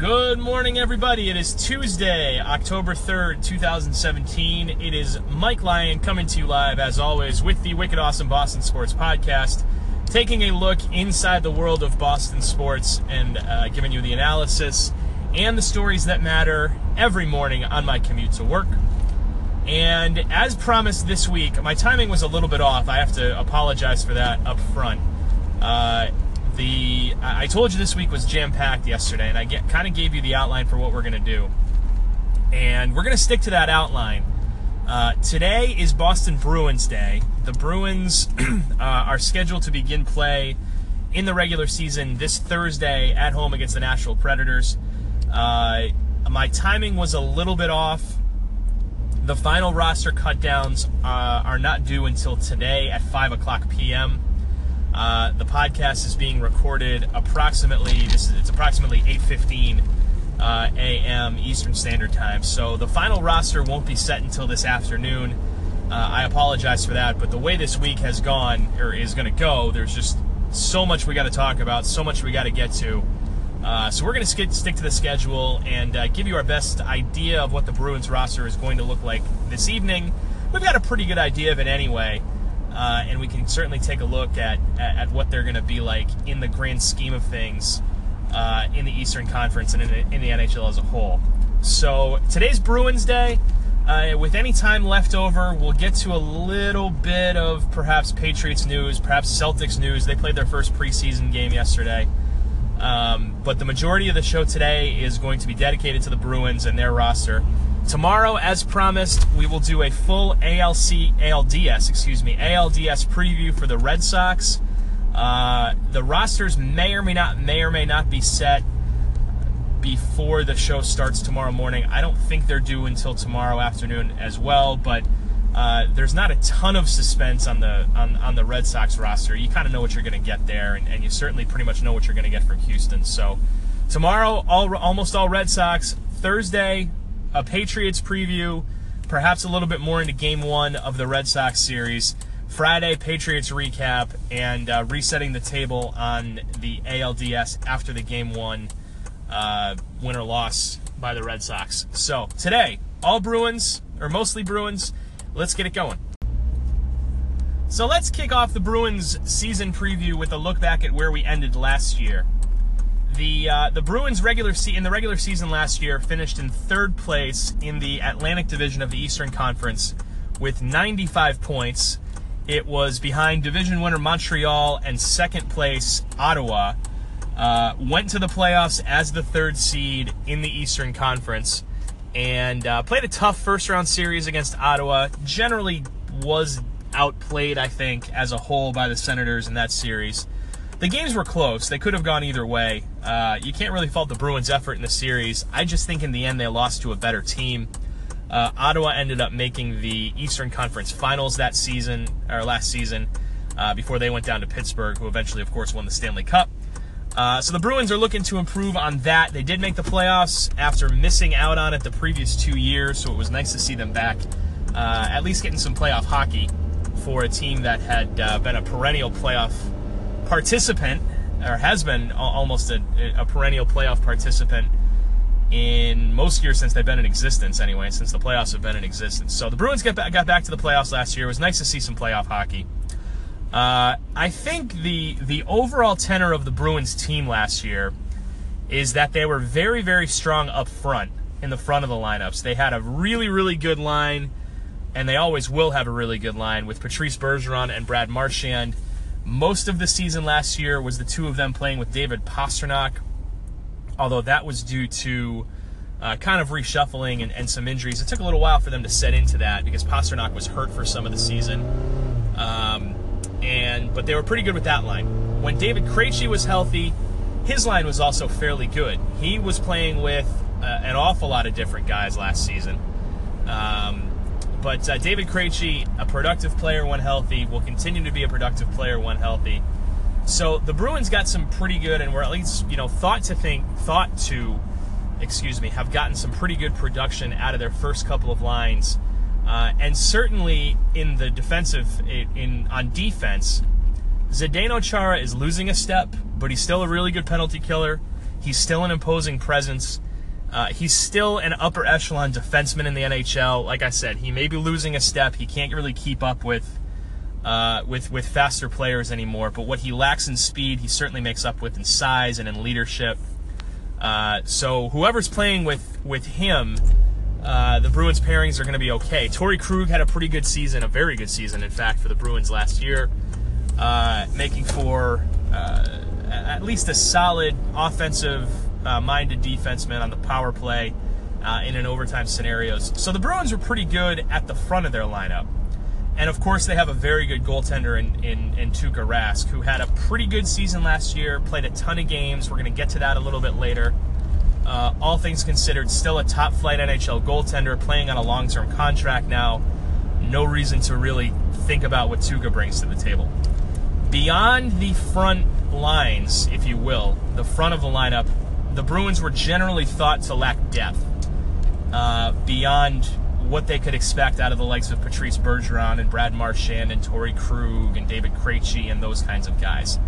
Good morning, everybody. It is Tuesday, October 3rd, 2017. It is Mike Lyon coming to you live, as always, with the Wicked Awesome Boston Sports Podcast, taking a look inside the world of Boston sports and uh, giving you the analysis and the stories that matter every morning on my commute to work. And as promised this week, my timing was a little bit off. I have to apologize for that up front. Uh, the I told you this week was jam packed yesterday, and I get kind of gave you the outline for what we're going to do, and we're going to stick to that outline. Uh, today is Boston Bruins Day. The Bruins uh, are scheduled to begin play in the regular season this Thursday at home against the Nashville Predators. Uh, my timing was a little bit off. The final roster cutdowns uh, are not due until today at 5 o'clock p.m. Uh, the podcast is being recorded approximately this is, it's approximately 8:15 uh, a.m. Eastern Standard Time. So the final roster won't be set until this afternoon. Uh, I apologize for that, but the way this week has gone or is going to go, there's just so much we got to talk about, so much we got to get to. Uh, so we're going to stick to the schedule and uh, give you our best idea of what the Bruins roster is going to look like this evening. We've got a pretty good idea of it anyway uh, and we can certainly take a look at, at, at what they're going to be like in the grand scheme of things uh, in the Eastern Conference and in the, in the, NHL as a whole. So today's Bruins Day. Uh, with any time left over, we'll get to a little bit of perhaps Patriots news, perhaps Celtics news. They played their first preseason game yesterday. Um, but the majority of the show today is going to be dedicated to the Bruins and their roster. Tomorrow, as promised, we will do a full ALC, ALDS, excuse me, ALDS preview for the Red Sox. Uh, the rosters may or may not, may or may not be set before the show starts tomorrow morning. I don't think they're due until tomorrow afternoon as well, but uh, there's not a ton of suspense on the on, on the Red Sox roster. You kind of know what you're going to get there, and, and you certainly pretty much know what you're going to get from Houston. So tomorrow, all almost all Red Sox. Thursday, a Patriots preview, perhaps a little bit more into game one of the Red Sox series. Friday, Patriots recap, and uh, resetting the table on the ALDS after the game one uh, win or loss by the Red Sox. So today, all Bruins, or mostly Bruins. Let's get it going. So let's kick off the Bruins season preview with a look back at where we ended last year. The uh, the Bruins regular se- in the regular season last year finished in third place in the Atlantic Division of the Eastern Conference with 95 points. It was behind division winner Montreal and second place Ottawa. Uh, went to the playoffs as the third seed in the Eastern Conference and uh, played a tough first round series against Ottawa. Generally was outplayed, I think, as a whole by the Senators in that series the games were close. They could have gone either way. Uh, you can't really fault the Bruins' effort in the series. I just think in the end they lost to a better team. Uh, Ottawa ended up making the Eastern Conference Finals that season or last season uh, before they went down to Pittsburgh, who eventually, of course, won the Stanley Cup. Uh, so the Bruins are looking to improve on that. They did make the playoffs after missing out on it the previous two years, so it was nice to see them back, uh, at least getting some playoff hockey for a team that had uh, been a perennial playoff participant, or has been almost a, a perennial playoff participant in most years since they've been in existence, anyway, since the playoffs have been in existence. So the Bruins got back, got back to the playoffs last year. It was nice to see some playoff hockey. Uh, I think the the overall tenor of the Bruins team last year is that they were very very strong up front in the front of the lineups. They had a really really good line, and they always will have a really good line with Patrice Bergeron and Brad Marchand most of the season last year was the two of them playing with David Pastrnak, although that was due to uh, kind of reshuffling and, and, some injuries. It took a little while for them to set into that because Pastrnak was hurt for some of the season. Um, and but they were pretty good with that line. When David Krejci was healthy, his line was also fairly good. He was playing with uh, an awful lot of different guys last season. Um, but uh, David Krejci, a productive player when healthy, will continue to be a productive player when healthy. So the Bruins got some pretty good, and were at least you know thought to think, thought to, excuse me, have gotten some pretty good production out of their first couple of lines, uh, and certainly in the defensive, in on defense, Zdeno Chara is losing a step, but he's still a really good penalty killer. He's still an imposing presence. Uh, he's still an upper echelon defenseman in the NHL. Like I said, he may be losing a step. He can't really keep up with uh, with with faster players anymore. But what he lacks in speed, he certainly makes up with in size and in leadership. Uh, so whoever's playing with with him, uh, the Bruins pairings are going to be okay. Torey Krug had a pretty good season, a very good season, in fact, for the Bruins last year, uh, making for uh, at least a solid offensive uh, minded defensemen on the power play uh, in an overtime scenarios. So the Bruins are pretty good at the front of their lineup. And of course, they have a very good goaltender in, in, in Tuukka Rask, who had a pretty good season last year, played a ton of games. We're going to get to that a little bit later. Uh, all things considered, still a top flight NHL goaltender, playing on a long term contract now. No reason to really think about what Tuukka brings to the table. Beyond the front lines, if you will, the front of the lineup, the Bruins were generally thought to lack depth uh, beyond what they could expect out of the likes of Patrice Bergeron and Brad Marchand and Torey Krug and David Krejci and those kinds of guys.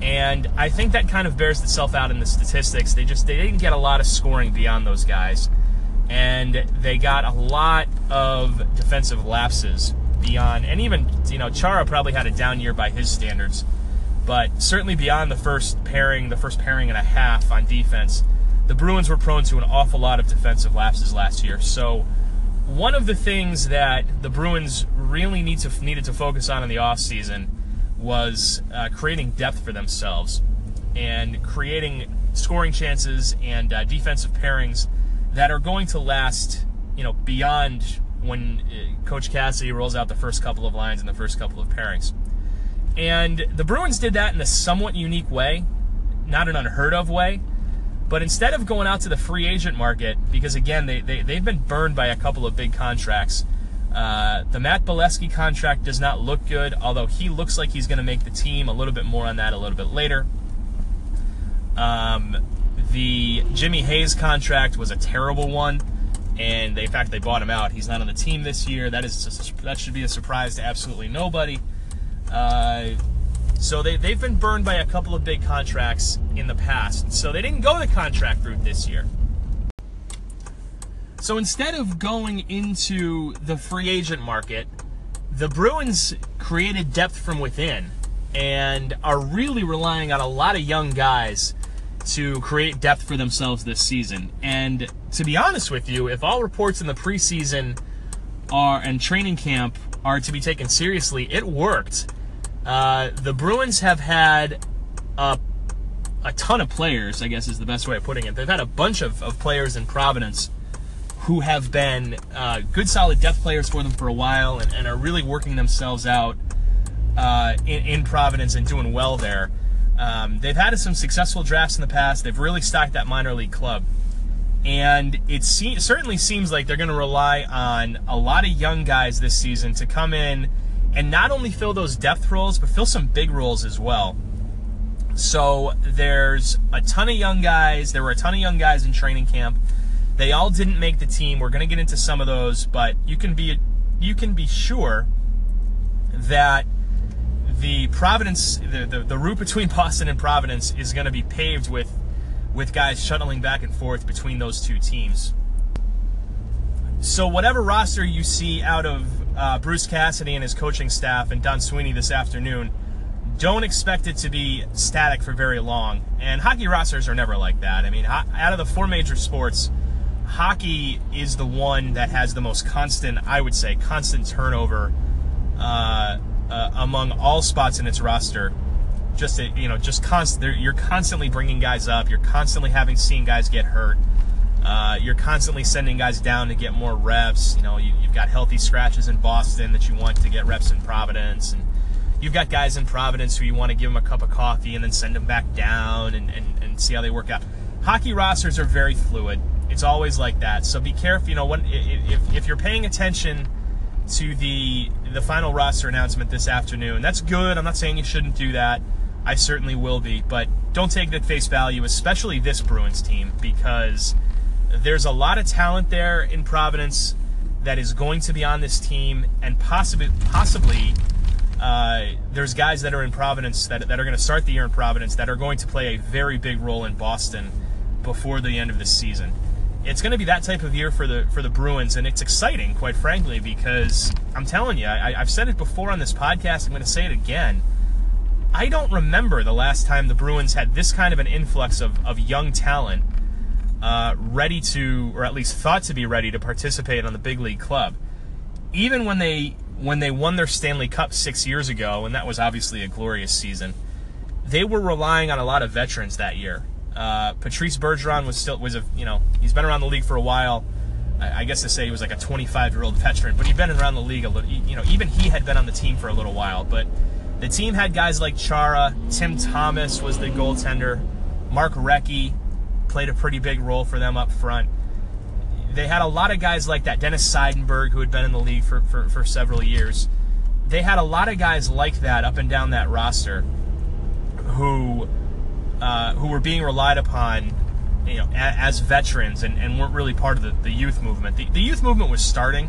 And I think that kind of bears itself out in the statistics. They just they didn't get a lot of scoring beyond those guys, and they got a lot of defensive lapses beyond. And even you know Chara probably had a down year by his standards, but certainly beyond the first pairing, the first pairing and a half on defense, the Bruins were prone to an awful lot of defensive lapses last year. So one of the things that the Bruins really need to needed to focus on in the offseason was uh, creating depth for themselves and creating scoring chances and uh, defensive pairings that are going to last, you know, beyond when uh, Coach Cassidy rolls out the first couple of lines and the first couple of pairings. And the Bruins did that in a somewhat unique way, not an unheard of way. But instead of going out to the free agent market, because again, they, they, they've been burned by a couple of big contracts. Uh, the Matt Beleskey contract does not look good, although he looks like he's going to make the team. A little bit more on that a little bit later. Um, the Jimmy Hayes contract was a terrible one, and they, in fact they bought him out. He's not on the team this year. That is that should be a surprise to absolutely nobody. Uh, so they, they've been burned by a couple of big contracts in the past. So they didn't go the contract route this year. So instead of going into the free agent market, the Bruins created depth from within and are really relying on a lot of young guys to create depth for themselves this season. And to be honest with you, if all reports in the preseason are and training camp are to be taken seriously, it worked uh, the Bruins have had a, a ton of players, I guess is the best way of putting it. They've had a bunch of, of players in Providence who have been uh, good, solid depth players for them for a while and, and are really working themselves out uh, in, in, Providence and doing well there. Um, they've had some successful drafts in the past. They've really stocked that minor league club. And it se- certainly seems like they're going to rely on a lot of young guys this season to come in and not only fill those depth roles, but fill some big roles as well. So there's a ton of young guys. There were a ton of young guys in training camp. They all didn't make the team. We're going to get into some of those, but you can be you can be sure that the Providence the, the, the route between Boston and Providence is going to be paved with with guys shuttling back and forth between those two teams. So whatever roster you see out of uh, Bruce Cassidy and his coaching staff and Don Sweeney this afternoon, don't expect it to be static for very long. And hockey rosters are never like that. I mean, out of the four major sports, hockey is the one that has the most constant, I would say, constant turnover uh, uh, among all spots in its roster. Just you know, just constant. You're constantly bringing guys up. You're constantly having seen guys get hurt. Uh, you're constantly sending guys down to get more reps. You know, you, have got healthy scratches in Boston that you want to get reps in Providence, and you've got guys in Providence who you want to give them a cup of coffee and then send them back down and, and, and see how they work out. Hockey rosters are very fluid. It's always like that. So be careful. You know, when if, if you're paying attention to the the final roster announcement this afternoon, that's good. I'm not saying you shouldn't do that. I certainly will be, but don't take it at face value, especially this Bruins team, because there's a lot of talent there in Providence that is going to be on this team, and possibly, possibly, uh, there's guys that are in Providence that, that are going to start the year in Providence that are going to play a very big role in Boston before the end of the season. It's going to be that type of year for the for the Bruins, and it's exciting, quite frankly, because I'm telling you, I, I've said it before on this podcast. I'm going to say it again. I don't remember the last time the Bruins had this kind of an influx of, of young talent uh, ready to, or at least thought to be ready to participate on the big league club. Even when they when they won their Stanley Cup six years ago, and that was obviously a glorious season, they were relying on a lot of veterans that year. Uh, Patrice Bergeron was still was a you know he's been around the league for a while. I, I guess to say he was like a 25 year old veteran, but he'd been around the league a little. You know, even he had been on the team for a little while. But the team had guys like Chara, Tim Thomas was the goaltender, Mark Recchi played a pretty big role for them up front. They had a lot of guys like that. Dennis Seidenberg, who had been in the league for, for, for several years. They had a lot of guys like that up and down that roster who uh, who were being relied upon you know, as, veterans and, and weren't really part of the, the youth movement. The, the youth movement was starting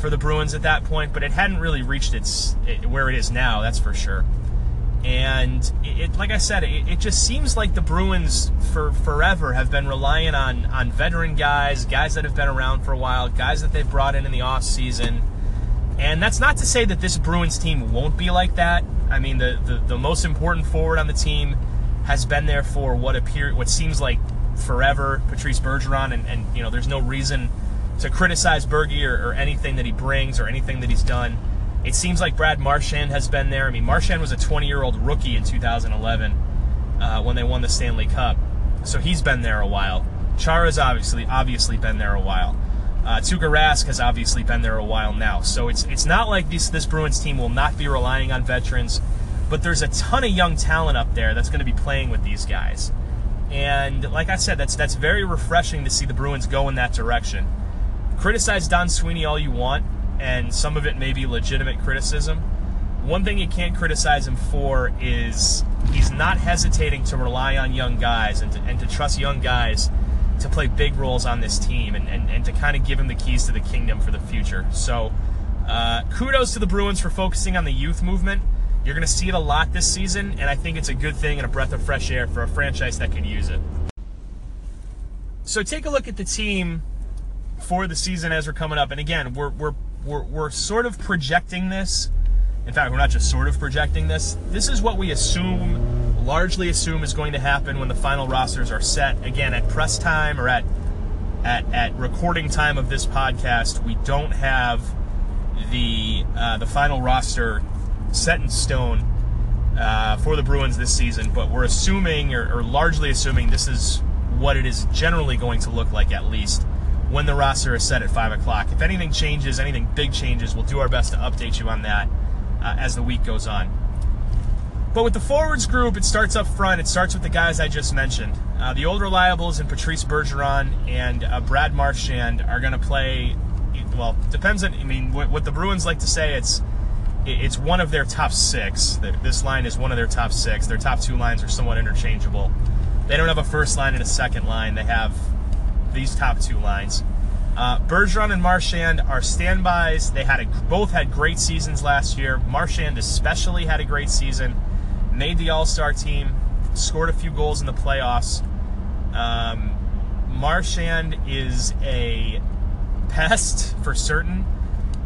for the Bruins at that point, but it hadn't really reached its it, where it is now. That's for sure. And it, like I said, it, it, just seems like the Bruins for forever have been relying on on veteran guys, guys that have been around for a while, guys that they've brought in in the off season. And that's not to say that this Bruins team won't be like that. I mean, the the, the most important forward on the team has been there for what appear what seems like forever, Patrice Bergeron, and, and you know, there's no reason to criticize Bergie or, or anything that he brings or anything that he's done. It seems like Brad Marchand has been there. I mean, Marchand was a 20 year old rookie in 2011 uh, when they won the Stanley Cup, so he's been there a while. Chara's obviously obviously been there a while. Uh, Tuukka Rask has obviously been there a while now. So it's it's not like this this Bruins team will not be relying on veterans, but there's a ton of young talent up there that's going to be playing with these guys. And like I said, that's that's very refreshing to see the Bruins go in that direction. Criticize Don Sweeney all you want, and some of it may be legitimate criticism. One thing you can't criticize him for is he's not hesitating to rely on young guys and to, and to trust young guys to play big roles on this team and, and, and to kind of give him the keys to the kingdom for the future. So, uh, kudos to the Bruins for focusing on the youth movement. You're going to see it a lot this season, and I think it's a good thing and a breath of fresh air for a franchise that could use it. So, take a look at the team for the season as we're coming up. And again, we're, we're, we're, we're sort of projecting this. In fact, we're not just sort of projecting this. This is what we assume, largely assume, is going to happen when the final rosters are set. Again, at press time or at at, at recording time of this podcast, we don't have the uh, the final roster set in stone uh, for the Bruins this season, but we're assuming, or, or, largely assuming, this is what it is generally going to look like at least when the roster is set at 5 o'clock. If anything changes, anything big changes, we'll do our best to update you on that uh, as the week goes on. But with the forwards group, it starts up front. It starts with the guys I just mentioned. Uh, the old reliables and Patrice Bergeron and uh, Brad Marchand are going to play. Well, depends on. I mean, what, what the Bruins like to say, it's it's one of their top six. This line is one of their top six. Their top two lines are somewhat interchangeable. They don't have a first line and a second line. They have these top two lines. Uh, Bergeron and Marchand are standbys. They had a, both had great seasons last year. Marchand especially had a great season. Made the All Star team. Scored a few goals in the playoffs. Um, Marchand is a pest for certain.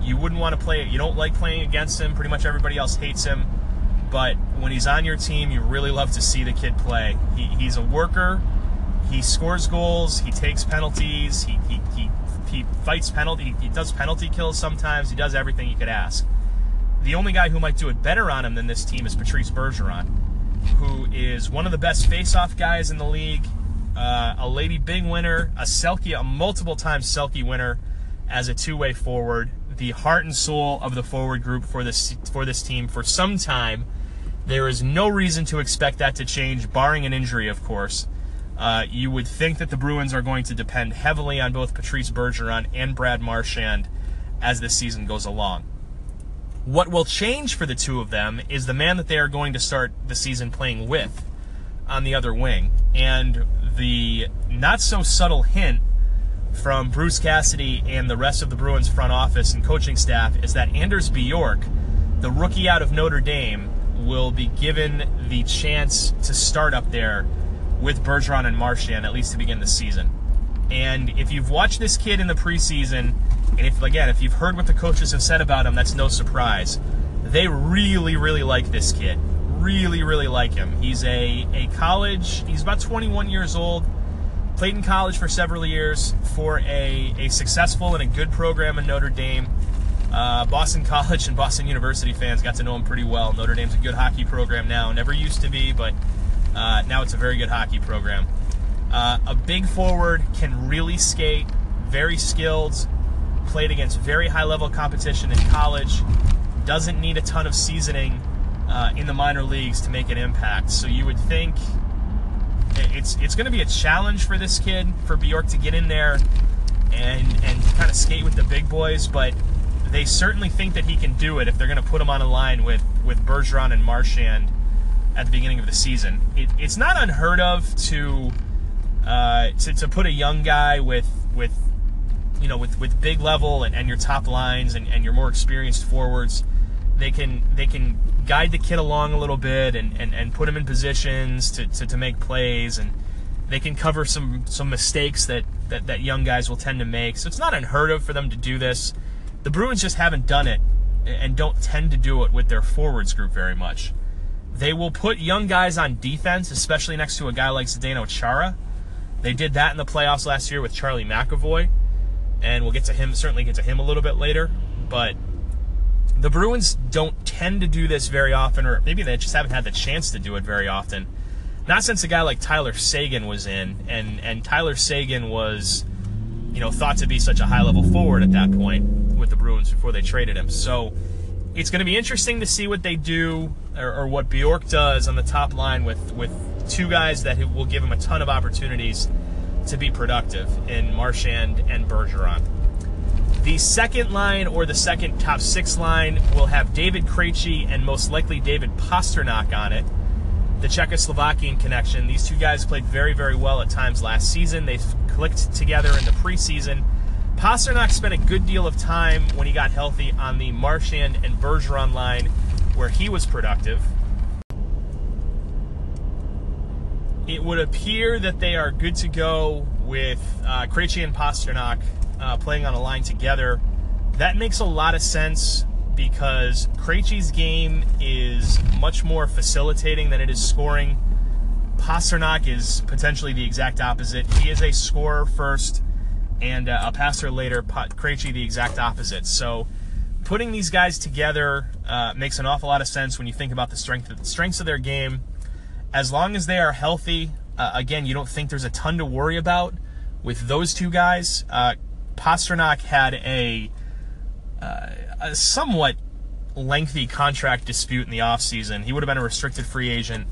You wouldn't want to play it. You don't like playing against him. Pretty much everybody else hates him. But when he's on your team, you really love to see the kid play. He, he's a worker. He scores goals. He takes penalties. He, he, he, he fights penalty. He does penalty kills sometimes. He does everything you could ask. The only guy who might do it better on him than this team is Patrice Bergeron, who is one of the best face-off guys in the league. Uh, a Lady Byng winner, a Selke, a multiple-time Selke winner as a two-way forward the heart and soul of the forward group for this for this team for some time. There is no reason to expect that to change, barring an injury, of course. Uh, you would think that the Bruins are going to depend heavily on both Patrice Bergeron and Brad Marchand as the season goes along. What will change for the two of them is the man that they are going to start the season playing with on the other wing. And the not so subtle hint from Bruce Cassidy and the rest of the Bruins front office and coaching staff is that Anders Bjork, the rookie out of Notre Dame, will be given the chance to start up there with Bergeron and Marchand, at least to begin the season. And if you've watched this kid in the preseason, and if again, if you've heard what the coaches have said about him, that's no surprise. They really, really like this kid. Really, really like him. He's a, a college, he's about 21 years old, played in college for several years for a, a successful and a good program in Notre Dame. Uh, Boston College and Boston University fans got to know him pretty well. Notre Dame's a good hockey program now. Never used to be, but uh, now it's a very good hockey program. Uh, a big forward can really skate, very skilled, played against very high level competition in college, doesn't need a ton of seasoning uh, in the minor leagues to make an impact. So you would think it's it's going to be a challenge for this kid for Bjork to get in there and and kind of skate with the big boys, but they certainly think that he can do it if they're going to put him on a line with with Bergeron and Marchand at the beginning of the season. It, it's not unheard of to, uh, to to put a young guy with with you know with, with big level and, and your top lines and, and your more experienced forwards. They can they can guide the kid along a little bit and, and, and put him in positions to, to, to make plays and they can cover some some mistakes that, that, that young guys will tend to make. So it's not unheard of for them to do this. The Bruins just haven't done it and don't tend to do it with their forwards group very much. They will put young guys on defense, especially next to a guy like Zdeno Chara. They did that in the playoffs last year with Charlie McAvoy, and we'll get to him, certainly get to him a little bit later. But the Bruins don't tend to do this very often, or maybe they just haven't had the chance to do it very often. Not since a guy like Tyler Seguin was in, and, and Tyler Seguin was, you know, thought to be such a high level forward at that point with the Bruins before they traded him. So it's going to be interesting to see what they do or, or, what Bjork does on the top line with, with two guys that will give him a ton of opportunities to be productive in Marchand and Bergeron. The second line or the second top six line will have David Krejci and most likely David Pastrnak on it. The Czechoslovakian connection. These two guys played very, very well at times last season. They've clicked together in the preseason Pastrnak spent a good deal of time when he got healthy on the Marchand and Bergeron line where he was productive. It would appear that they are good to go with uh, Krejci and Pastrnak uh, playing on a line together. That makes a lot of sense because Krejci's game is much more facilitating than it is scoring. Pastrnak is potentially the exact opposite. He is a scorer first and uh, a passer later, Krejci the exact opposite. So putting these guys together uh, makes an awful lot of sense when you think about the strength of, strengths of their game. As long as they are healthy, uh, again, you don't think there's a ton to worry about with those two guys. Uh, Pastrnak had a, uh, a somewhat lengthy contract dispute in the offseason. He would have been a restricted free agent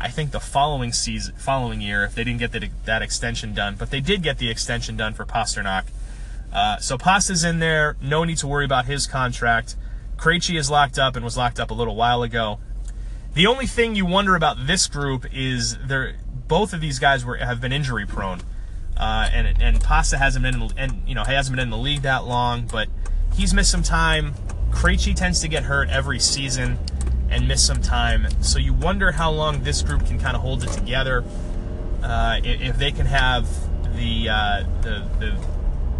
I think the following season, following year, if they didn't get the, that extension done, but they did get the extension done for Pastrnak. Uh, so Pasta's in there. No need to worry about his contract. Krejci is locked up and was locked up a little while ago. The only thing you wonder about this group is they're both of these guys were have been injury prone, uh, and and Pasta hasn't been in, and you know hasn't been in the league that long, but he's missed some time. Krejci tends to get hurt every season and miss some time. So you wonder how long this group can kind of hold it together. Uh, if they can have the, uh, the, the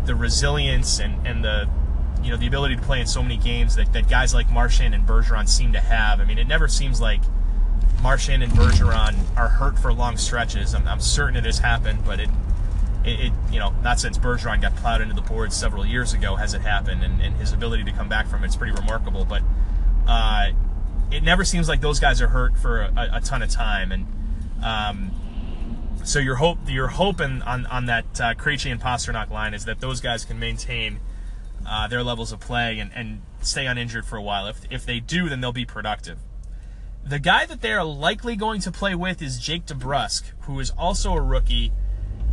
the resilience and, and the you know the ability to play in so many games that, that guys like Marchand and Bergeron seem to have. I mean, it never seems like Marchand and Bergeron are hurt for long stretches. I'm, I'm certain it has happened, but it, it, it, you know not since Bergeron got plowed into the boards several years ago has it happened, and, and his ability to come back from it's pretty remarkable. But uh, it never seems like those guys are hurt for a, a ton of time, and um, so your hope you're hoping on on that uh, Krejci and Pastrnak line is that those guys can maintain uh, their levels of play and, and stay uninjured for a while. If if they do, then they'll be productive. The guy that they are likely going to play with is Jake DeBrusk, who is also a rookie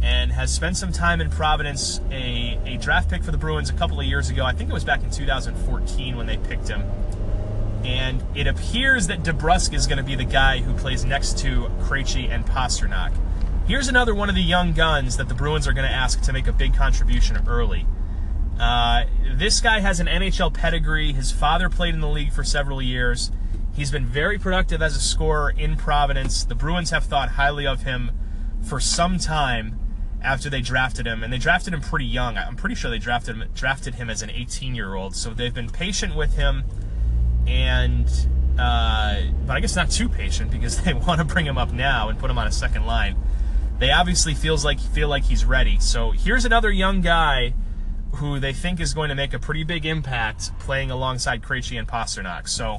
and has spent some time in Providence, a, a draft pick for the Bruins a couple of years ago. I think it was back in 2014 when they picked him. And it appears that DeBrusk is going to be the guy who plays next to Krejci and Pastrnak. Here's another one of the young guns that the Bruins are going to ask to make a big contribution early. Uh, this guy has an NHL pedigree. His father played in the league for several years. He's been very productive as a scorer in Providence. The Bruins have thought highly of him for some time after they drafted him, and they drafted him pretty young. I'm pretty sure they drafted him drafted him as an 18 year old. So they've been patient with him, and uh, but I guess not too patient because they want to bring him up now and put him on a second line. They obviously feels like feel like he's ready. So here's another young guy who they think is going to make a pretty big impact playing alongside Krejci and Pastrnak. So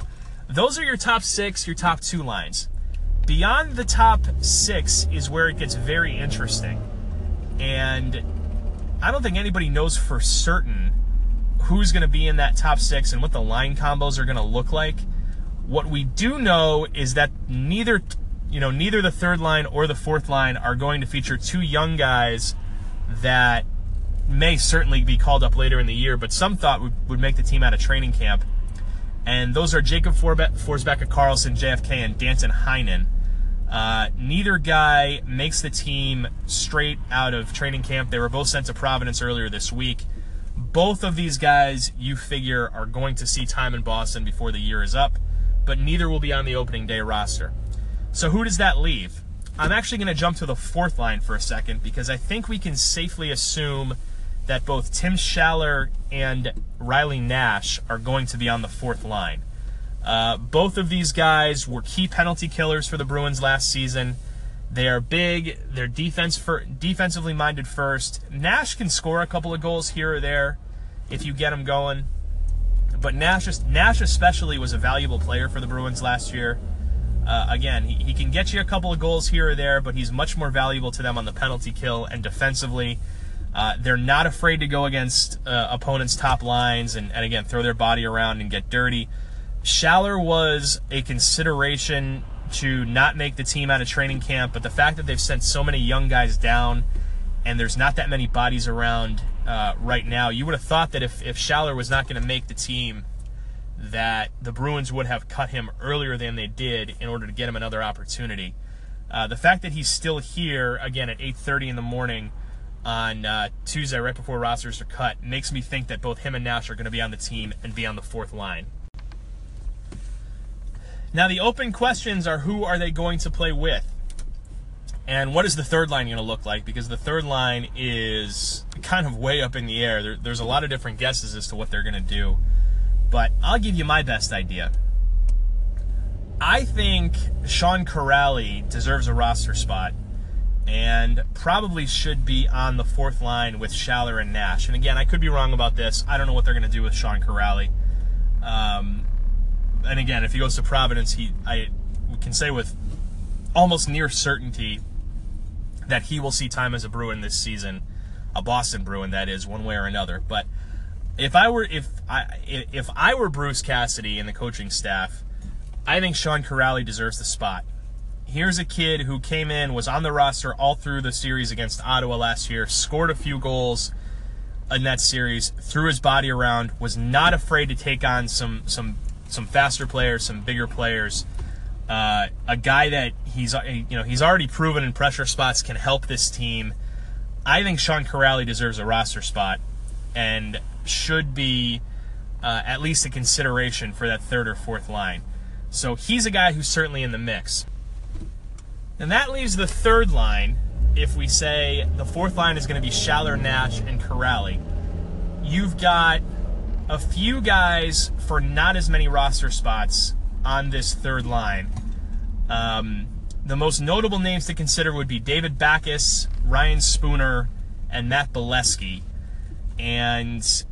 those are your top six, your top two lines. Beyond the top six is where it gets very interesting. And I don't think anybody knows for certain who's going to be in that top six and what the line combos are going to look like. What we do know is that neither, you know, neither the third line or the fourth line are going to feature two young guys that may certainly be called up later in the year, but some thought would, would make the team out of training camp. And those are Jakob Forsbacka, Karlsson, JFK, and Danton Heinen. Uh, neither guy makes the team straight out of training camp. They were both sent to Providence earlier this week. Both of these guys, you figure, are going to see time in Boston before the year is up, but neither will be on the opening day roster. So who does that leave? I'm actually going to jump to the fourth line for a second because I think we can safely assume that both Tim Schaller and Riley Nash are going to be on the fourth line. Uh, both of these guys were key penalty killers for the Bruins last season. They are big. They're defense for, defensively minded first. Nash can score a couple of goals here or there if you get him going. But Nash, Nash especially was a valuable player for the Bruins last year. Uh, again, he, he can get you a couple of goals here or there, but he's much more valuable to them on the penalty kill and defensively. Uh, they're not afraid to go against uh, opponents' top lines and, and, again, throw their body around and get dirty. Schaller was a consideration to not make the team out of training camp, but the fact that they've sent so many young guys down and there's not that many bodies around uh, right now, you would have thought that if, if Schaller was not going to make the team, that the Bruins would have cut him earlier than they did in order to get him another opportunity. Uh, the fact that he's still here again at 8:30 in the morning on uh, Tuesday, right before rosters are cut, makes me think that both him and Nash are going to be on the team and be on the fourth line. Now, the open questions are who are they going to play with? And what is the third line going to look like? Because the third line is kind of way up in the air. There, there's a lot of different guesses as to what they're going to do. But I'll give you my best idea. I think Sean Kuraly deserves a roster spot and probably should be on the fourth line with Schaller and Nash. And again, I could be wrong about this. I don't know what they're going to do with Sean Kuraly. Um, and again, if he goes to Providence, he I can say with almost near certainty that he will see time as a Bruin this season, a Boston Bruin that is, one way or another. But if I were if I if I were Bruce Cassidy and the coaching staff, I think Sean Kuraly deserves the spot here's a kid who came in, was on the roster all through the series against Ottawa last year, scored a few goals in that series, threw his body around, was not afraid to take on some some some faster players, some bigger players. Uh, a guy that he's you know he's already proven in pressure spots can help this team. I think Sean Kuraly deserves a roster spot and should be uh, at least a consideration for that third or fourth line. So he's a guy who's certainly in the mix. And that leaves the third line. If we say the fourth line is going to be Schaller, Nash, and Kuraly, you've got a few guys for not as many roster spots on this third line. Um, the most notable names to consider would be David Backes, Ryan Spooner, and Matt Beleskey. And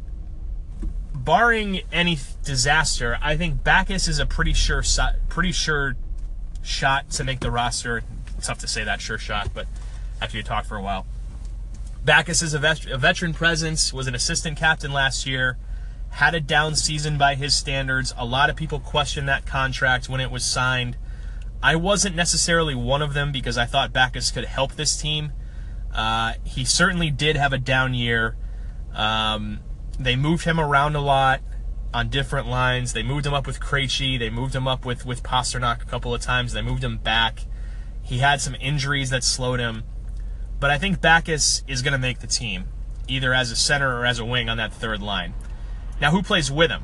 barring any disaster, I think Backes is a pretty sure pretty sure shot to make the roster. It's tough to say that sure shot, but after you talk for a while. Backes is a, vet- a veteran presence, was an assistant captain last year, had a down season by his standards. A lot of people questioned that contract when it was signed. I wasn't necessarily one of them because I thought Backes could help this team. Uh, he certainly did have a down year. Um, they moved him around a lot on different lines. They moved him up with Krejci. They moved him up with, with Pastrnak a couple of times. They moved him back. He had some injuries that slowed him. But I think Backes is going to make the team, either as a center or as a wing on that third line. Now, who plays with him?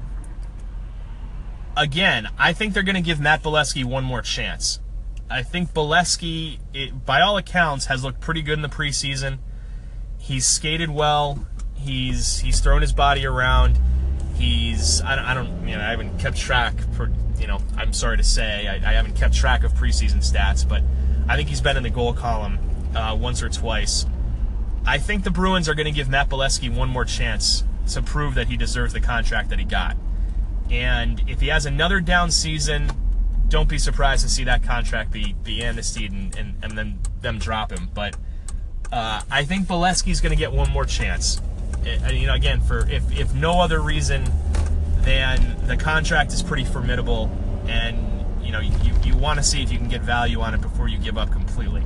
Again, I think they're going to give Matt Beleskey one more chance. I think Beleskey, it, by all accounts, has looked pretty good in the preseason. He's skated well. He's he's thrown his body around. He's I don't, I don't you know I haven't kept track for you know I'm sorry to say I, I haven't kept track of preseason stats, but I think he's been in the goal column uh, once or twice. I think the Bruins are going to give Matt Beleskey one more chance to prove that he deserves the contract that he got. And if he has another down season, don't be surprised to see that contract be be amnestied and, and, and then them drop him. But uh, I think Beleskey's going to get one more chance. It, uh, you know, again, for if if no other reason than the contract is pretty formidable, and you know you you want to see if you can get value on it before you give up completely.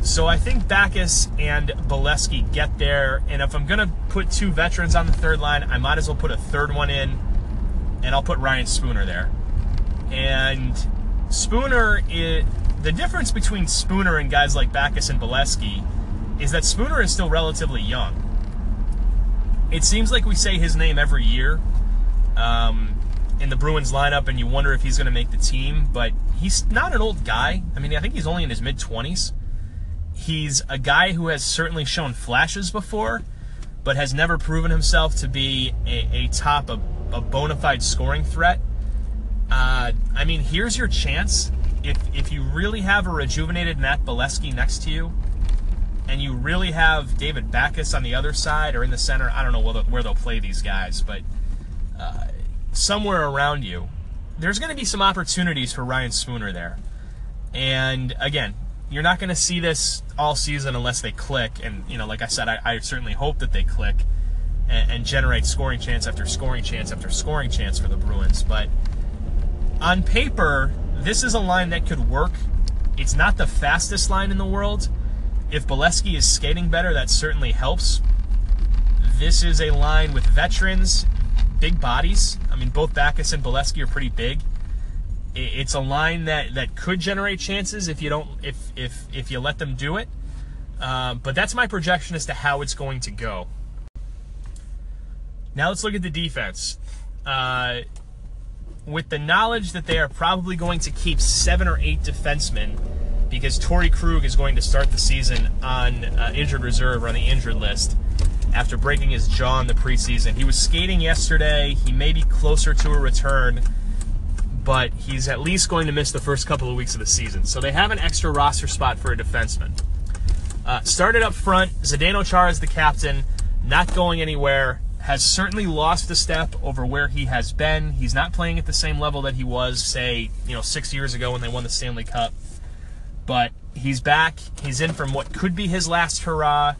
So I think Backes and Beleskey get there, and if I'm going to put two veterans on the third line, I might as well put a third one in, and I'll put Ryan Spooner there. And Spooner, it, the difference between Spooner and guys like Backes and Beleskey is that Spooner is still relatively young. It seems like we say his name every year um, in the Bruins lineup, and you wonder if he's going to make the team, but he's not an old guy. I mean, I think he's only in his mid 20s. He's a guy who has certainly shown flashes before, but has never proven himself to be a, a top, a, a bona fide scoring threat. Uh, I mean, here's your chance. If if you really have a rejuvenated Matt Beleskey next to you, and you really have David Backes on the other side or in the center, I don't know where they'll, where they'll play these guys, but uh, somewhere around you, there's going to be some opportunities for Ryan Spooner there. And again, you're not going to see this all season unless they click. And you know, like I said, I, I certainly hope that they click and, and generate scoring chance after scoring chance after scoring chance for the Bruins. But on paper, this is a line that could work. It's not the fastest line in the world. If Beleskey is skating better, that certainly helps. This is a line with veterans, big bodies. I mean, both Backes and Beleskey are pretty big. It's a line that, that could generate chances if you don't if if if you let them do it. Uh, but that's my projection as to how it's going to go. Now let's look at the defense. Uh, with the knowledge that they are probably going to keep seven or eight defensemen because Torey Krug is going to start the season on uh, injured reserve or on the injured list after breaking his jaw in the preseason. He was skating yesterday. He may be closer to a return, but he's at least going to miss the first couple of weeks of the season. So they have an extra roster spot for a defenseman. Uh, started up front, Zdeno Chara is the captain, not going anywhere has certainly lost a step over where he has been. He's not playing at the same level that he was, say, you know, six years ago when they won the Stanley Cup. But he's back. He's in from what could be his last hurrah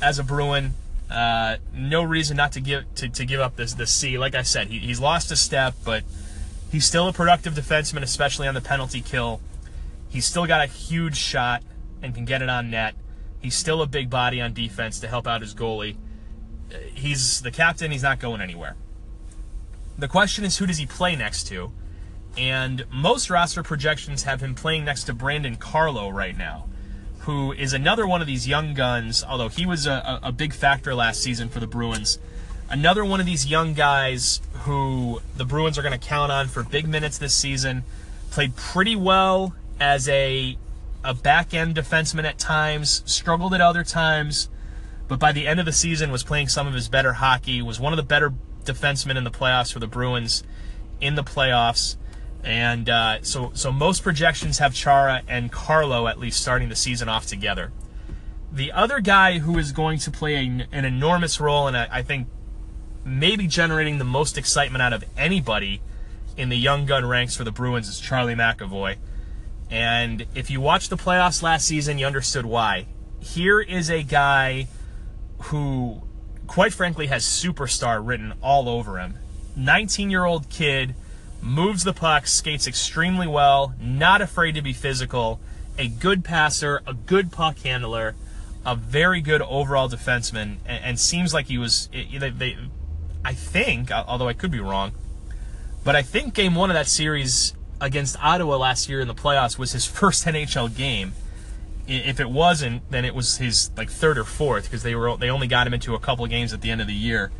as a Bruin. Uh, no reason not to give to, to give up this the C. Like I said, he, he's lost a step, but he's still a productive defenseman, especially on the penalty kill. He's still got a huge shot and can get it on net. He's still a big body on defense to help out his goalie he's the captain, he's not going anywhere. The question is, who does he play next to? And most roster projections have him playing next to Brandon Carlo right now, who is another one of these young guns, although he was a, a big factor last season for the Bruins. Another one of these young guys who the Bruins are going to count on for big minutes this season. Played pretty well as a, a back end defenseman at times, struggled at other times but by the end of the season was playing some of his better hockey, was one of the better defensemen in the playoffs for the Bruins in the playoffs. And uh, so, so most projections have Chara and Carlo at least starting the season off together. The other guy who is going to play an enormous role, and I think maybe generating the most excitement out of anybody in the young gun ranks for the Bruins, is Charlie McAvoy. And if you watched the playoffs last season, you understood why. Here is a guy who, quite frankly, has superstar written all over him. 19 year old kid, moves the puck, skates extremely well, not afraid to be physical, a good passer, a good puck handler, a very good overall defenseman, and, and seems like he was. They, they, I think, although I could be wrong, but I think game one of that series against Ottawa last year in the playoffs was his first NHL game if it wasn't, then it was his like third or fourth because they were they only got him into a couple games at the end of the year.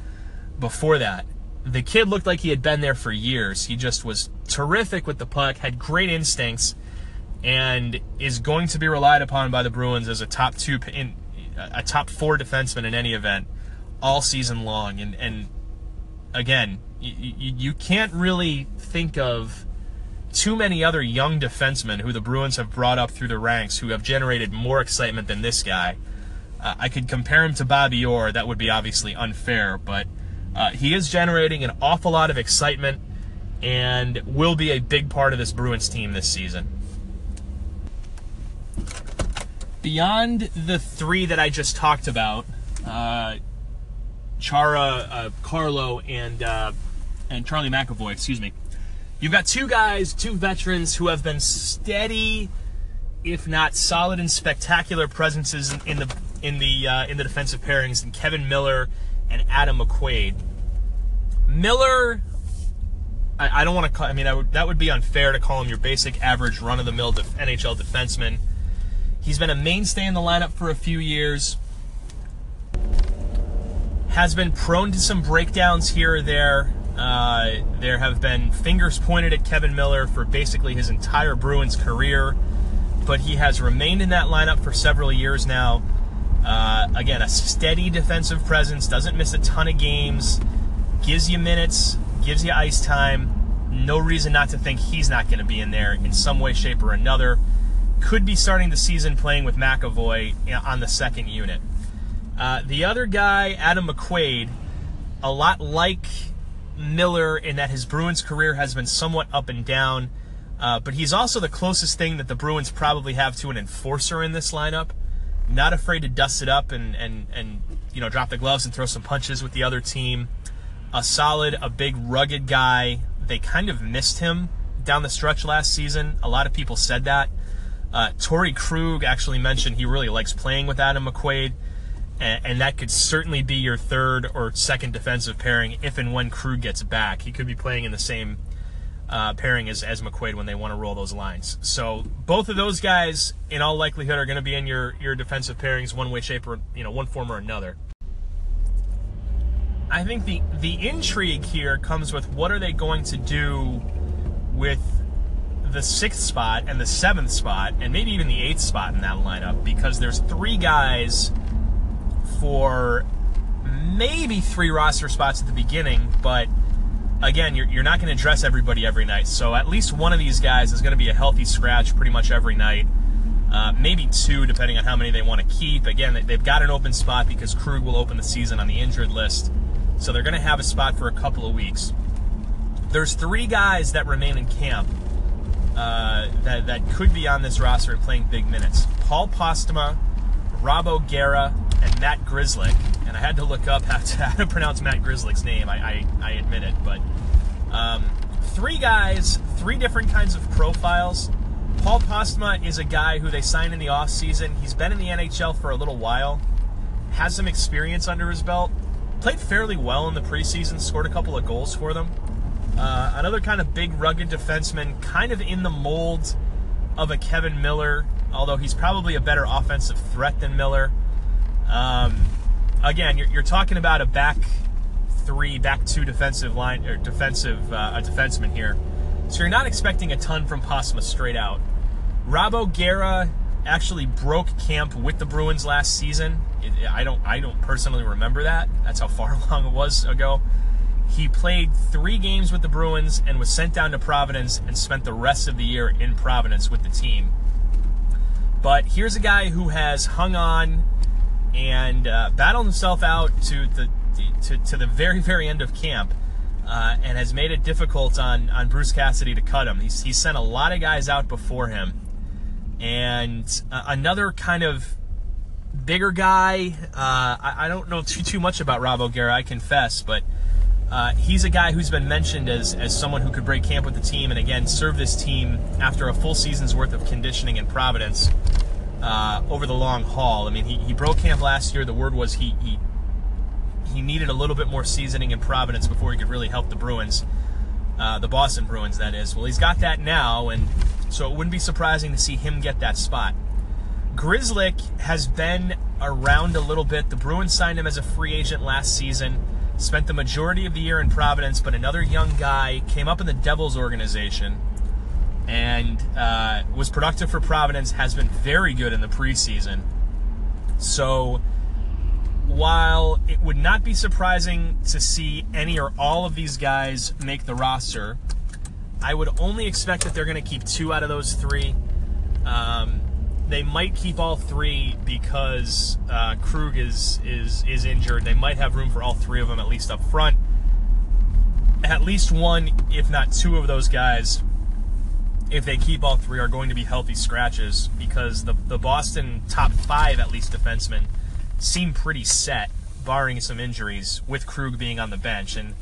Before that, the kid looked like he had been there for years. He just was terrific with the puck, had great instincts, and is going to be relied upon by the Bruins as a top two in a top four defenseman in any event all season long. And and again, you, you can't really think of too many other young defensemen who the Bruins have brought up through the ranks who have generated more excitement than this guy. Uh, I could compare him to Bobby Orr. That would be obviously unfair, but uh, he is generating an awful lot of excitement and will be a big part of this Bruins team this season. Beyond the three that I just talked about, uh, Chara, uh, Carlo, and uh, and Charlie McAvoy, excuse me. You've got two guys, two veterans who have been steady, if not solid and spectacular presences in, the in the uh, in the defensive pairings, in Kevan Miller and Adam McQuaid. Miller, I, I don't want to call. I mean, I would, that would be unfair to call him your basic average run of the mill def, NHL defenseman. He's been a mainstay in the lineup for a few years has been prone to some breakdowns here or there. Uh, there have been fingers pointed at Kevan Miller for basically his entire Bruins career, but he has remained in that lineup for several years now. Uh, again, a steady defensive presence, doesn't miss a ton of games, gives you minutes, gives you ice time. No reason not to think he's not going to be in there in some way, shape, or another. Could be starting the season playing with McAvoy on the second unit. Uh, the other guy, Adam McQuaid, a lot like Miller in that his Bruins career has been somewhat up and down, uh, but he's also the closest thing that the Bruins probably have to an enforcer in this lineup. Not afraid to dust it up and, and, and you know drop the gloves and throw some punches with the other team. A solid, a big, rugged guy. They kind of missed him down the stretch last season. A lot of people said that. Uh, Torey Krug actually mentioned he really likes playing with Adam McQuaid and, that could certainly be your third or second defensive pairing if and when Krug gets back. He could be playing in the same uh, pairing as, as McQuaid when they want to roll those lines. So both of those guys, in all likelihood, are going to be in your your defensive pairings one way, shape, or you know one form or another. I think the the intrigue here comes with what are they going to do with the sixth spot and the seventh spot and maybe even the eighth spot in that lineup because there's three guys for maybe three roster spots at the beginning, but again, you're, you're not going to dress everybody every night. So at least one of these guys is going to be a healthy scratch pretty much every night. Uh, maybe two, depending on how many they want to keep. Again, they've got an open spot because Krug will open the season on the injured list. So they're going to have a spot for a couple of weeks. There's three guys that remain in camp uh, that, that could be on this roster and playing big minutes. Paul Postma, Rob O'Gara, and Matt Grzelcyk. And I had to look up how to, how to pronounce Matt Grzelcyk's name. I, I, I admit it, but um, three guys, three different kinds of profiles. Paul Postma is a guy who they signed in the offseason. He's been in the NHL for a little while, has some experience under his belt, played fairly well in the preseason, scored a couple of goals for them. Uh, another kind of big, rugged defenseman, kind of in the mold of a Kevan Miller, although he's probably a better offensive threat than Miller. Um, again, you're, you're, talking about a back three, back two defensive line or defensive uh, a defenseman here, so you're not expecting a ton from Postma straight out. Rob O'Gara actually broke camp with the Bruins last season. It, I don't I don't personally remember that. That's how far along it was ago. He played three games with the Bruins and was sent down to Providence and spent the rest of the year in Providence with the team. But here's a guy who has hung on and uh, battled himself out to the to, to the very very end of camp, uh, and has made it difficult on on Bruce Cassidy to cut him. He's he's sent a lot of guys out before him, and uh, another kind of bigger guy. Uh, I, I, don't know too too much about Rob O'Gara, I confess, but. Uh, he's a guy who's been mentioned as, as someone who could break camp with the team and again serve this team after a full season's worth of conditioning in Providence uh, over the long haul. I mean, he, he broke camp last year. The word was he, he he needed a little bit more seasoning in Providence before he could really help the Bruins, uh, the Boston Bruins, that is. Well, he's got that now, and so it wouldn't be surprising to see him get that spot. Grzelcyk has been around a little bit. The Bruins signed him as a free agent last season. Spent the majority of the year in Providence, but another young guy came up in the Devils organization and uh, was productive for Providence, has been very good in the preseason. So while it would not be surprising to see any or all of these guys make the roster, I would only expect that they're going to keep two out of those three. Um, they might keep all three because uh, Krug is is is injured. They might have room for all three of them at least up front. At least one, if not two, of those guys, if they keep all three, are going to be healthy scratches because the the Boston top five at least defensemen seem pretty set, barring some injuries, with Krug being on the bench. And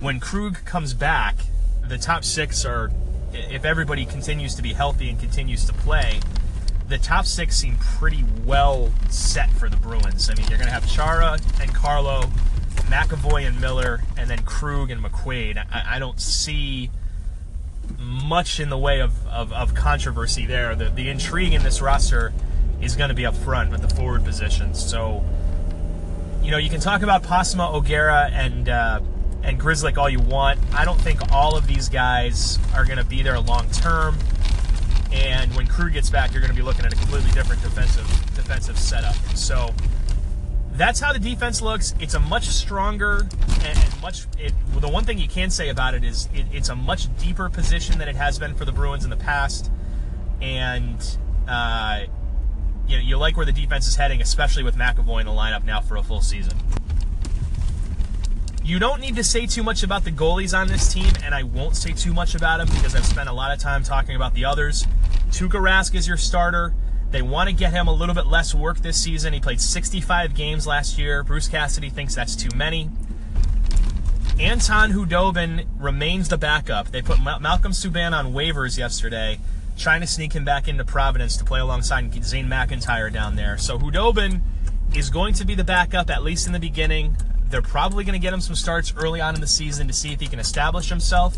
when Krug comes back, the top six are, if everybody continues to be healthy and continues to play the top six seem pretty well set for the Bruins. I mean, you're going to have Chara and Carlo, McAvoy and Miller, and then Krug and McQuaid. I, I don't see much in the way of, of, of controversy there. The, the intrigue in this roster is going to be up front with the forward positions. So, you know, you can talk about Postma, O'Gara, and uh, and Grzelcyk all you want. I don't think all of these guys are going to be there long term. And when Krug gets back, you're going to be looking at a completely different defensive defensive setup. So that's how the defense looks. It's a much stronger and, much. It, well, the one thing you can say about it is it, it's a much deeper position than it has been for the Bruins in the past, and uh, you know you like where the defense is heading, especially with McAvoy in the lineup now for a full season. You don't need to say too much about the goalies on this team, and I won't say too much about them because I've spent a lot of time talking about the others. Tuukka Rask is your starter. They want to get him a little bit less work this season. He played 65 games last year. Bruce Cassidy thinks that's too many. Anton Khudobin remains the backup. They put Malcolm Subban on waivers yesterday, trying to sneak him back into Providence to play alongside Zane McIntyre down there. So Khudobin is going to be the backup, at least in the beginning. They're probably going to get him some starts early on in the season to see if he can establish himself.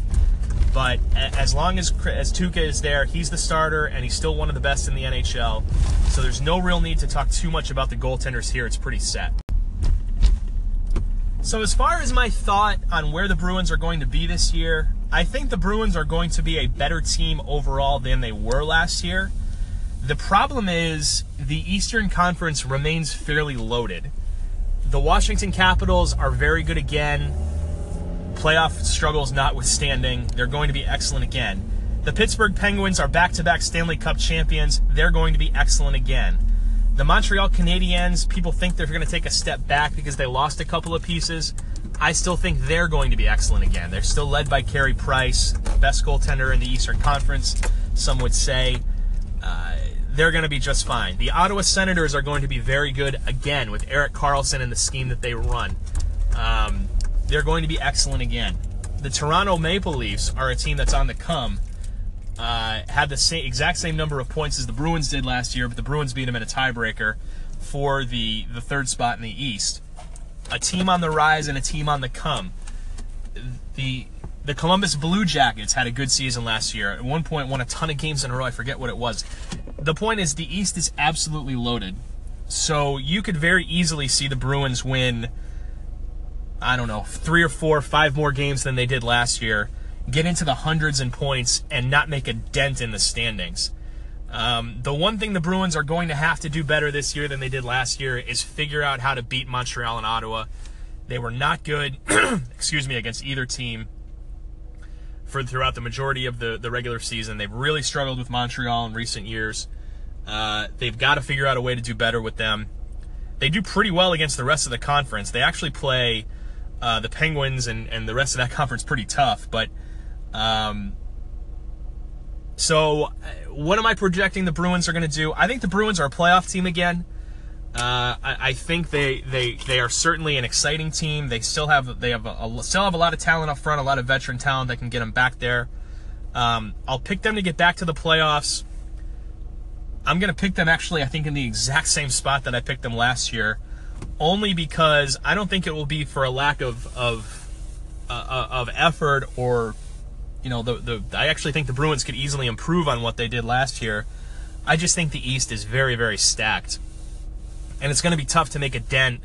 But as long as as Tuukka is there, he's the starter and he's still one of the best in the NHL. So there's no real need to talk too much about the goaltenders here. It's pretty set. So as far as my thought on where the Bruins are going to be this year, I think the Bruins are going to be a better team overall than they were last year. The problem is the Eastern Conference remains fairly loaded. The Washington Capitals are very good again. Playoff struggles notwithstanding, they're going to be excellent again. The Pittsburgh Penguins are back to back Stanley Cup champions. They're going to be excellent again. The Montreal Canadiens, people think they're going to take a step back because they lost a couple of pieces. I still think they're going to be excellent again. They're still led by Carey Price, best goaltender in the Eastern Conference, some would say. Uh, they're going to be just fine. The Ottawa Senators are going to be very good again with Erik Karlsson and the scheme that they run. Um, they're going to be excellent again. The Toronto Maple Leafs are a team that's on the come. Uh, had the same exact same number of points as the Bruins did last year, but the Bruins beat them in a tiebreaker for the the third spot in the East. A team on the rise and a team on the come. The the Columbus Blue Jackets had a good season last year. At one point, won a ton of games in a row. I forget what it was the point is the East is absolutely loaded. So you could very easily see the Bruins win, I don't know, three or four, five more games than they did last year, get into the hundreds in points, and not make a dent in the standings. Um, the one thing the Bruins are going to have to do better this year than they did last year is figure out how to beat Montreal and Ottawa. They were not good, excuse me, against either team for throughout the majority of the, the regular season. They've really struggled with Montreal in recent years. Uh, they've got to figure out a way to do better with them. They do pretty well against the rest of the conference. They actually play uh, the Penguins and, and the rest of that conference pretty tough. But um, so, uh, what am I projecting the Bruins are going to do? I think the Bruins are a playoff team again. Uh, I, I, think they, they they are certainly an exciting team. They still have they have a, a, still have a lot of talent up front, a lot of veteran talent that can get them back there. Um, I'll pick them to get back to the playoffs. I'm gonna pick them actually. I think in the exact same spot that I picked them last year, only because I don't think it will be for a lack of of uh, uh of effort or you know the the. I actually think the Bruins could easily improve on what they did last year. I just think the East is very very stacked and it's going to be tough to make a dent,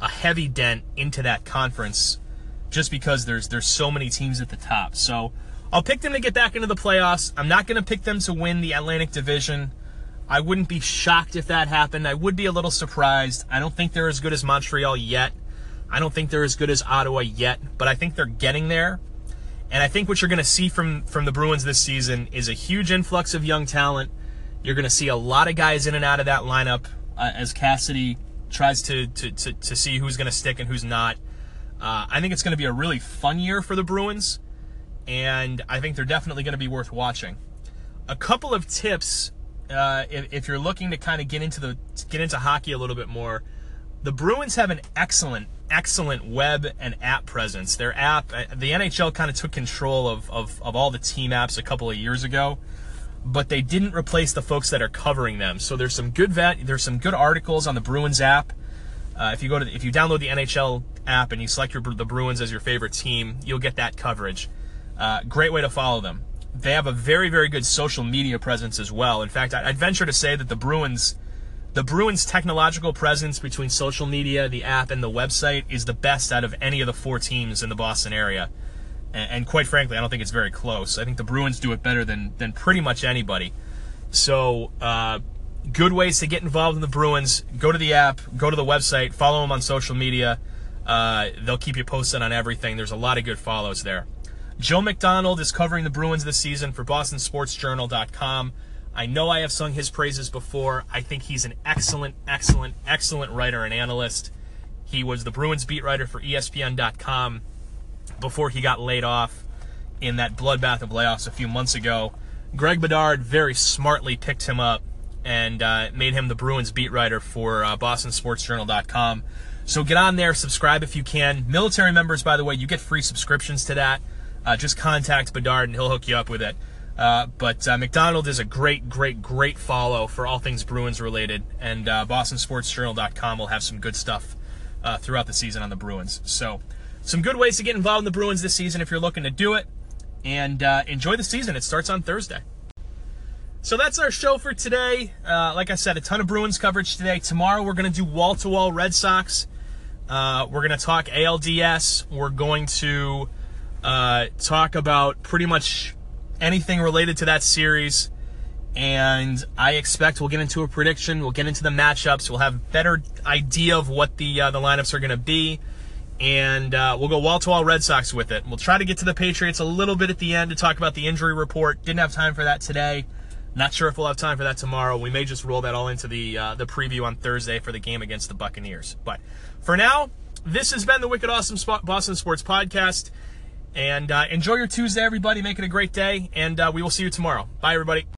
a heavy dent into that conference, just because there's there's so many teams at the top. So I'll pick them to get back into the playoffs. I'm not going to pick them to win the Atlantic Division. I wouldn't be shocked if that happened. I would be a little surprised. I don't think they're as good as Montreal yet. I don't think they're as good as Ottawa yet, but I think they're getting there. And I think what you're going to see from from the Bruins this season is a huge influx of young talent. You're going to see a lot of guys in and out of that lineup uh, as Cassidy tries to to to, to see who's going to stick and who's not. Uh, I think it's going to be a really fun year for the Bruins, and I think they're definitely going to be worth watching. A couple of tips uh, if, if, you're looking to kind of get into the get into hockey a little bit more. The Bruins have an excellent excellent web and app presence. Their app, uh, the NHL kind of took control of, of, of all the team apps a couple of years ago, but they didn't replace the folks that are covering them. So there's some good vet, there's some good articles on the Bruins app. Uh, if you go to if you download the NHL app and you select your, the Bruins as your favorite team, you'll get that coverage. Uh, great way to follow them. They have a very very good social media presence as well. In fact, I'd venture to say that the Bruins the Bruins' technological presence between social media, the app, and the website is the best out of any of the four teams in the Boston area. And, quite frankly, I don't think it's very close. I think the Bruins do it better than than pretty much anybody. So, uh, good ways to get involved in the Bruins. Go to the app, go to the website, follow them on social media. Uh, they'll keep you posted on everything. There's a lot of good follows there. Joe McDonald is covering the Bruins this season for BostonSportsJournal.com. I know I have sung his praises before. I think he's an excellent, excellent, excellent writer and analyst. He was the Bruins beat writer for ESPN.com before he got laid off in that bloodbath of layoffs a few months ago. Greg Bedard very smartly picked him up and uh, made him the Bruins beat writer for uh, BostonSportsJournal.com. So get on there, subscribe if you can. Military members, by the way, you get free subscriptions to that. Uh, just contact Bedard and he'll hook you up with it. Uh, but uh, McDonald is a great, great, great follow for all things Bruins related, and uh, BostonSportsJournal.com will have some good stuff uh, throughout the season on the Bruins. So, some good ways to get involved in the Bruins this season if you're looking to do it, and uh, enjoy the season. It starts on Thursday. So that's our show for today. Uh, like I said, a ton of Bruins coverage today. Tomorrow we're going to do wall to wall Red Sox. we're going to talk ALDS. We're going to talk about pretty much anything related to that series. And I expect we'll get into a prediction. We'll get into the matchups. We'll have better idea of what the uh, the lineups are going to be, and uh, we'll go wall to wall Red Sox with it. We'll try to get to the Patriots a little bit at the end to talk about the injury report. Didn't have time for that today. Not sure if we'll have time for that tomorrow. We may just roll that all into the uh, the preview on Thursday for the game against the Buccaneers. But for now, this has been the Wicked Awesome Boston Sports Podcast. And uh, enjoy your Tuesday, everybody. Make it a great day, and uh, we will see you tomorrow. Bye, everybody.